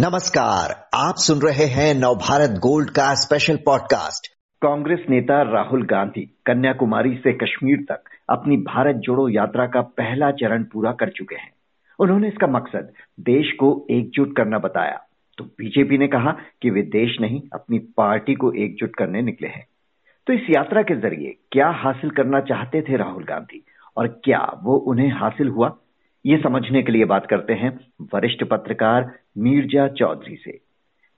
नमस्कार, आप सुन रहे हैं नवभारत गोल्ड का स्पेशल पॉडकास्ट कांग्रेस नेता राहुल गांधी कन्याकुमारी से कश्मीर तक अपनी भारत जोड़ो यात्रा का पहला चरण पूरा कर चुके हैं। उन्होंने इसका मकसद देश को एकजुट करना बताया। तो बीजेपी ने कहा कि वे देश नहीं, अपनी पार्टी को एकजुट करने निकले हैं। तो इस यात्रा के ज़रिए क्या हासिल करना चाहते थे राहुल गांधी? और क्या वो उन्हें हासिल हुआ? ये समझने के लिए बात करते हैं वरिष्ठ पत्रकार मीरजा चौधरी से।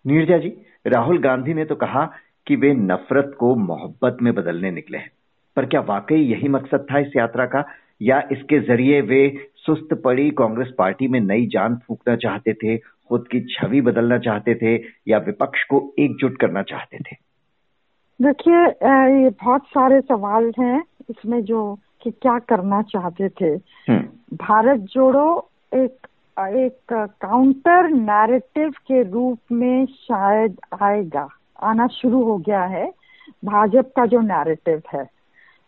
मीरजा जी राहुल गांधी ने तो कहा कि वे नफरत को मोहब्बत में बदलने निकले हैं। पर क्या वाकई यही मकसद था इस यात्रा का? या इसके ज़रिए वे सुस्त पड़ी कांग्रेस पार्टी में नई जान फूकना चाहते थे खुद की छवि बदलना चाहते थे या विपक्ष को एकजुट करना चाहते थे? देखिए ये बहुत सारे सवाल हैं इसमें जो कि क्या करना चाहते थे। हम्म। भारत जोड़ो एक एक काउंटर नैरेटिव के रूप में शायद आएगा। आना शुरू हो गया है। भाजपा का जो नैरेटिव है।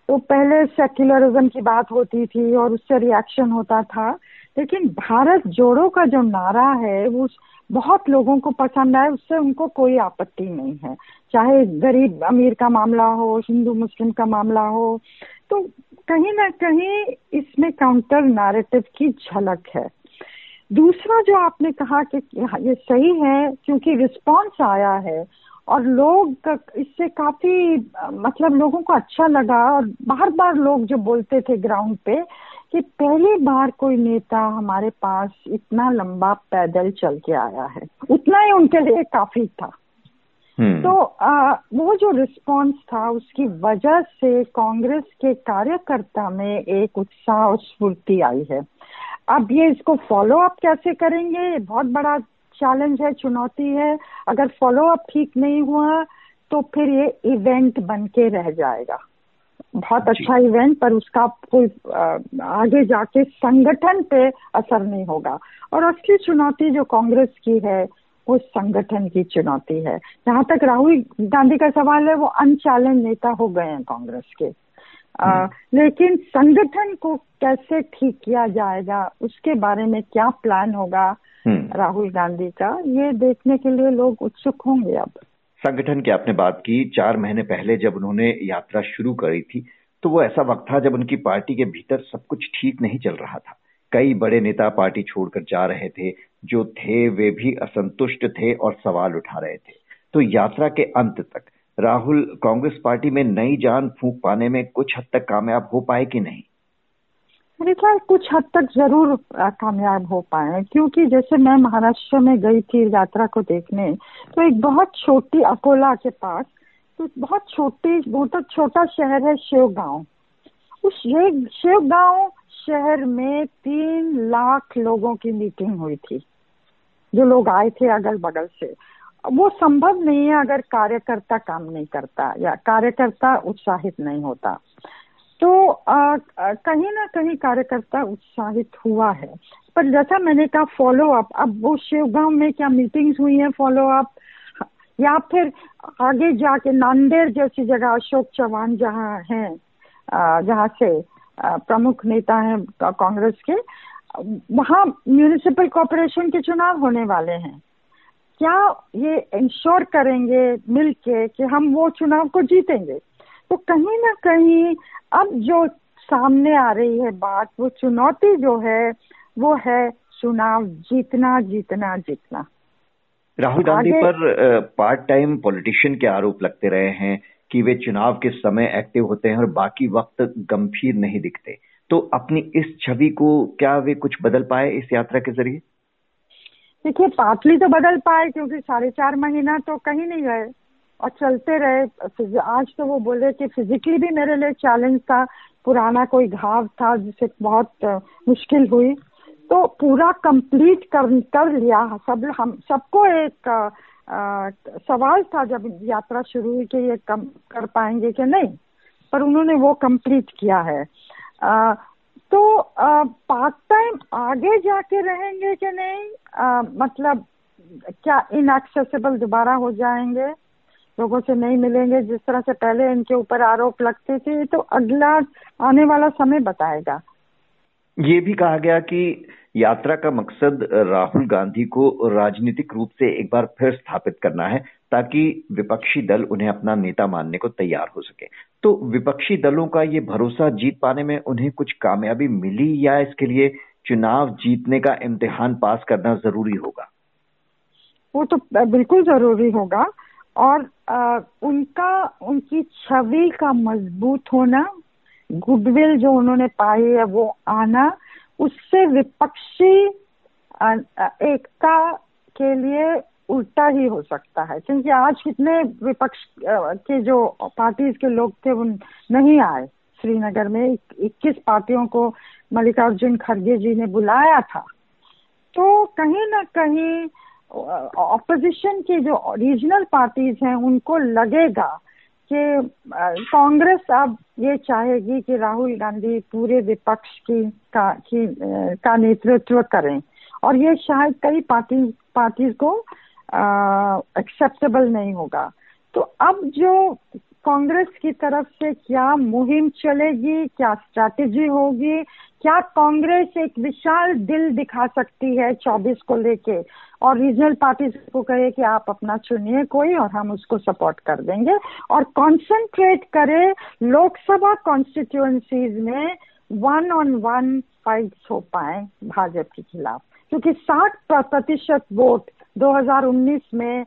तो पहले सेक्युलरिज्म की बात होती थी और उससे रिएक्शन होता था। लेकिन भारत जोड़ो का जो नारा है, वो बहुत लोगों को पसंद आए उससे उनको कोई आपत्ति नहीं है। चाहे गरीब अमीर का मामला हो, हिंदू, मुस्लिम का मामला हो। तो कहीं ना कहीं इसमें काउंटर नैरेटिव की झलक है। दूसरा जो आपने कहा कि ये सही है क्योंकि रिस्पांस आया है और लोग इससे काफ़ी मतलब लोगों को अच्छा लगा और बार बार लोग जो बोलते थे ग्राउंड पे कि पहली बार कोई नेता हमारे पास इतना लंबा पैदल चल के आया है। उतना ही उनके लिए काफ़ी था। हम्म। तो आ, वो जो रिस्पांस था उसकी वजह से कांग्रेस के कार्यकर्ता में एक उत्साह और स्फूर्ति आई है। अब ये इसको फॉलो अप कैसे करेंगे? ये बहुत बड़ा चैलेंज है चुनौती है। अगर फॉलो अप ठीक नहीं हुआ तो फिर ये इवेंट बन के रह जाएगा। बहुत अच्छा इवेंट पर उसका कोई आगे जाके संगठन पे असर नहीं होगा। और असली चुनौती जो कांग्रेस की है वो संगठन की चुनौती है। जहाँ तक राहुल गांधी का सवाल है वो अनचैलेंज नेता हो गए हैं कांग्रेस के। आ, हम्म। लेकिन संगठन को कैसे ठीक किया जाएगा उसके बारे में क्या प्लान होगा हम्म। राहुल गांधी का ये देखने के लिए लोग उत्सुक होंगे अब संगठन की आपने बात की चार महीने पहले जब उन्होंने यात्रा शुरू करी थी तो वो ऐसा वक्त था जब उनकी पार्टी के भीतर सब कुछ ठीक नहीं चल रहा था कई बड़े नेता पार्टी छोड़कर जा रहे थे जो थे वे भी असंतुष्ट थे और सवाल उठा रहे थे तो यात्रा के अंत तक राहुल, कांग्रेस पार्टी में नई जान फूंक पाने में कुछ हद तक कामयाब हो पाए कि नहीं? मेरे कुछ हद तक ज़रूर कामयाब हो पाए क्योंकि जैसे मैं महाराष्ट्र में गई थी यात्रा को देखने तो एक बहुत छोटी अकोला के पास तो बहुत छोटी, बहुत छोटा शहर है शिव गाँव उस शिव गाँव शहर में तीन लाख लोगों की मीटिंग हुई थी, जो लोग आए थे अगल बगल से। वो संभव नहीं है अगर कार्यकर्ता काम नहीं करता या कार्यकर्ता उत्साहित नहीं होता। तो आ, कहीं ना कहीं कार्यकर्ता उत्साहित हुआ है। पर जैसा मैंने कहा फॉलो अप अब वो शिवगांव में क्या मीटिंग्स हुई हैं फॉलो अप या फिर आगे जाके नांदेड़ जैसी जगह अशोक चौहान जहाँ है जहाँ से प्रमुख नेता हैं कांग्रेस के वहाँ म्यूनिसिपल कॉरपोरेशन के चुनाव होने वाले हैं। क्या ये इंश्योर करेंगे मिलके कि हम वो चुनाव को जीतेंगे? तो कहीं ना कहीं अब जो सामने आ रही है बात वो चुनौती जो है वो है चुनाव जीतना जीतना जीतना। राहुल गांधी पर पार्ट टाइम पॉलिटिशियन के आरोप लगते रहे हैं कि वे चुनाव के समय एक्टिव होते हैं और बाकी वक्त गंभीर नहीं दिखते। तो अपनी इस छवि को क्या वे कुछ बदल पाए इस यात्रा के ज़रिए? देखिए पार्टली तो बदल पाए क्योंकि साढ़े चार महीना तो कहीं नहीं गए और चलते रहे। आज तो वो बोले कि फिजिकली भी मेरे लिए चैलेंज था पुराना कोई घाव था जिसे बहुत मुश्किल हुई। तो पूरा कंप्लीट कर कर लिया सब हम सबको एक आ, सवाल था जब यात्रा शुरू हुई कि ये कम कर पाएँगे कि नहीं पर उन्होंने वो कंप्लीट किया है। आ, तो पार्ट टाइम आगे जाके रहेंगे कि नहीं? आ, मतलब क्या इनएक्सेसिबल दोबारा हो जाएँगे? लोगों से नहीं मिलेंगे? जिस तरह से पहले इनके ऊपर आरोप लगते थे तो अगला आने वाला समय बताएगा। ये भी कहा गया कि यात्रा का मकसद राहुल गांधी को राजनीतिक रूप से एक बार फिर स्थापित करना है। ताकि विपक्षी दल उन्हें अपना नेता मानने को तैयार हो सके। तो विपक्षी दलों का ये भरोसा जीत पाने में उन्हें कुछ कामयाबी मिली या इसके लिए चुनाव जीतने का इम्तिहान पास करना ज़रूरी होगा? वो तो बिल्कुल ज़रूरी होगा। और आ, उनका उनकी छवि का मज़बूत होना गुडविल जो उन्होंने पाई है वो आना उससे विपक्षी एकता के लिए उल्टा ही हो सकता है, क्योंकि आज कितने विपक्ष के जो पार्टीज़ के लोग थे, वो नहीं आए श्रीनगर में। इक्कीस पार्टियों को मल्लिकार्जुन खड़गे जी ने बुलाया था। तो कहीं ना कहीं ऑपोजिशन की जो रीजनल पार्टीज़ हैं, उनको लगेगा कि कांग्रेस अब ये चाहेगी कि राहुल गांधी पूरे विपक्ष की का की का नेतृत्व करें। और ये शायद कई पार्टी, पार्टीज़ को एक्सेप्टेबल नहीं होगा। तो अब जो कांग्रेस की तरफ़ से क्या मुहिम चलेगी, क्या स्ट्रैटेजी होगी, क्या कांग्रेस एक विशाल दिल दिखा सकती है 24 को लेके? और रीजनल पार्टीज़ को कहे कि आप अपना चुनिए कोई और हम उसको सपोर्ट कर देंगे। और कंसंट्रेट करे लोकसभा कॉन्स्टिट्यूएंसीज में वन ऑन वन फाइट हो पाए भाजपा के खिलाफ। क्योंकि 60 प्रतिशत वोट 2019 में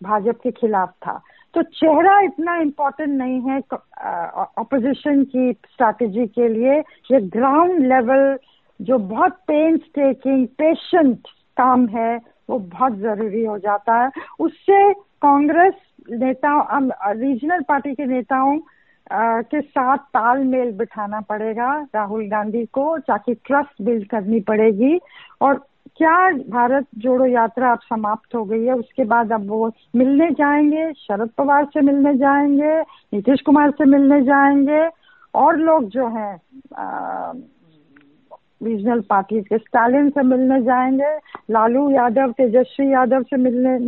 भाजपा के खिलाफ था। तो चेहरा इतना इम्पोर्टेंट नहीं है ऑपोजिशन की स्ट्रैटेजी के लिए। ये ग्राउंड लेवल जो बहुत पेन टेकिंग पेशेंट काम है, वो बहुत ज़रूरी हो जाता है। उससे कांग्रेस नेताओं रीजनल पार्टी के नेताओं के साथ तालमेल बिठाना पड़ेगा राहुल गांधी को, ताकि ट्रस्ट बिल्ड करनी पड़ेगी। और क्या भारत जोड़ो यात्रा अब समाप्त हो गई है? उसके बाद अब वो मिलने जाएँगे, शरद पवार से मिलने जाएँगे, नीतीश कुमार से मिलने जाएँगे, और लोग जो हैं रीजनल पार्टीज़ के स्टालिन से मिलने जाएँगे, लालू यादव, तेजस्वी यादव से मिलने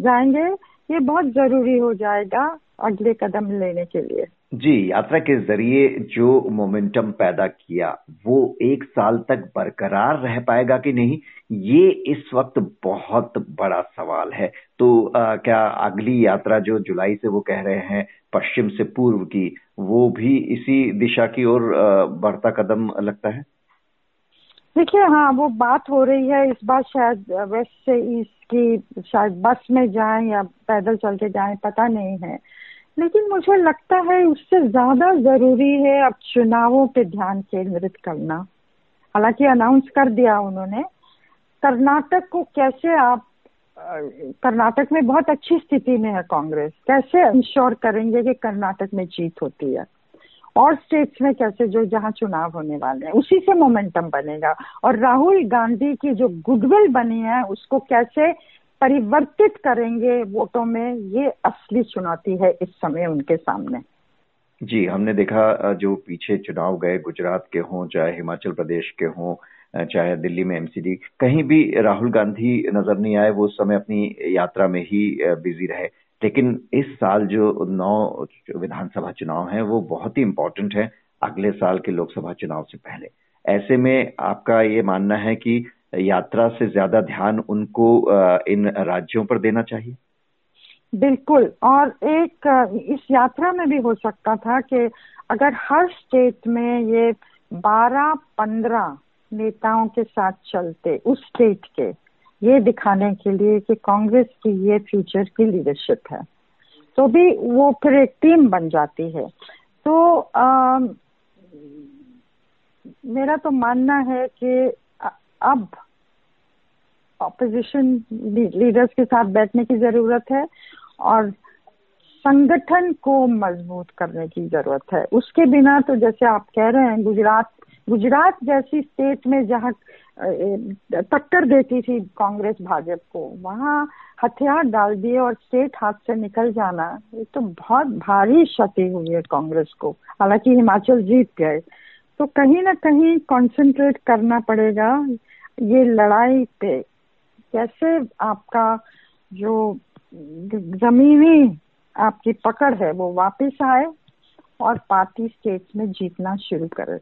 जाएँगे, ये बहुत ज़रूरी हो जाएगा। अगले कदम लेने के लिए। जी यात्रा के ज़रिए जो मोमेंटम पैदा किया वो एक साल तक बरकरार रह पाएगा कि नहीं? ये इस वक्त बहुत बड़ा सवाल है। तो आ, क्या अगली यात्रा जो जुलाई से वो कह रहे हैं पश्चिम से पूर्व की वो भी इसी दिशा की ओर बढ़ता कदम लगता है? देखिए हाँ वो बात हो रही है। इस बार शायद वेस्ट से ईस्ट की शायद बस में जाएँ या पैदल चल के जाएँ पता नहीं है। लेकिन मुझे लगता है उससे ज़्यादा ज़रूरी है अब चुनावों पे ध्यान केंद्रित करना। हालाँकि अनाउंस कर दिया उन्होंने। कर्नाटक को कैसे आप कर्नाटक में बहुत अच्छी स्थिति में है कांग्रेस। कैसे इंश्योर करेंगे कि कर्नाटक में जीत होती है? और स्टेट्स में कैसे जो जहाँ चुनाव होने वाले हैं, उसी से मोमेंटम बनेगा। और राहुल गांधी की जो गुडविल बनी है, उसको कैसे परिवर्तित करेंगे वोटों में, ये असली चुनौती है इस समय उनके सामने। जी, हमने देखा जो पीछे चुनाव गए, गुजरात के हों, चाहे हिमाचल प्रदेश के हों चाहे दिल्ली में एमसीडी कहीं भी राहुल गांधी नज़र नहीं आए, वो समय अपनी यात्रा में ही बिज़ी रहे। लेकिन इस साल जो नौ विधानसभा चुनाव हैं, वो बहुत ही इम्पोर्टेंट है, अगले साल के लोकसभा चुनाव से पहले। ऐसे में आपका ये मानना है कि यात्रा से ज़्यादा ध्यान उनको इन राज्यों पर देना चाहिए? बिल्कुल। और एक इस यात्रा में भी हो सकता था कि अगर हर स्टेट में ये 12-15 नेताओं के साथ चलते उस स्टेट के ये दिखाने के लिए कि कांग्रेस की ये फ्यूचर की लीडरशिप है। तो भी वो फिर एक टीम बन जाती है। तो आ, मेरा तो मानना है कि अब ऑपोजिशन लीडर्स के साथ बैठने की ज़रूरत है और संगठन को मज़बूत करने की ज़रूरत है। उसके बिना तो जैसे आप कह रहे हैं, गुजरात गुजरात जैसी स्टेट में जहाँ टक्कर देती थी कांग्रेस, भाजपा को, वहाँ हथियार डाल दिए और स्टेट हाथ से निकल जाना, ये तो बहुत भारी क्षति हुई है कांग्रेस को। हालाँकि हिमाचल जीत गए तो कहीं ना कहीं कंसंट्रेट करना पड़ेगा। ये लड़ाई पे कैसे आपका जो जमीनी आपकी पकड़ है वो वापस आए और पार्टी स्टेट्स में जीतना शुरू करे?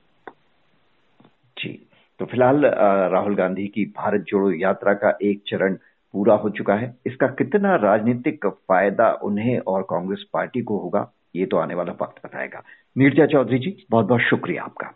जी तो फ़िलहाल राहुल गांधी की भारत जोड़ो यात्रा का एक चरण पूरा हो चुका है। इसका कितना राजनीतिक फ़ायदा उन्हें और कांग्रेस पार्टी को होगा, ये तो आने वाला वक्त बताएगा। नीरजा चौधरी जी बहुत बहुत शुक्रिया आपका।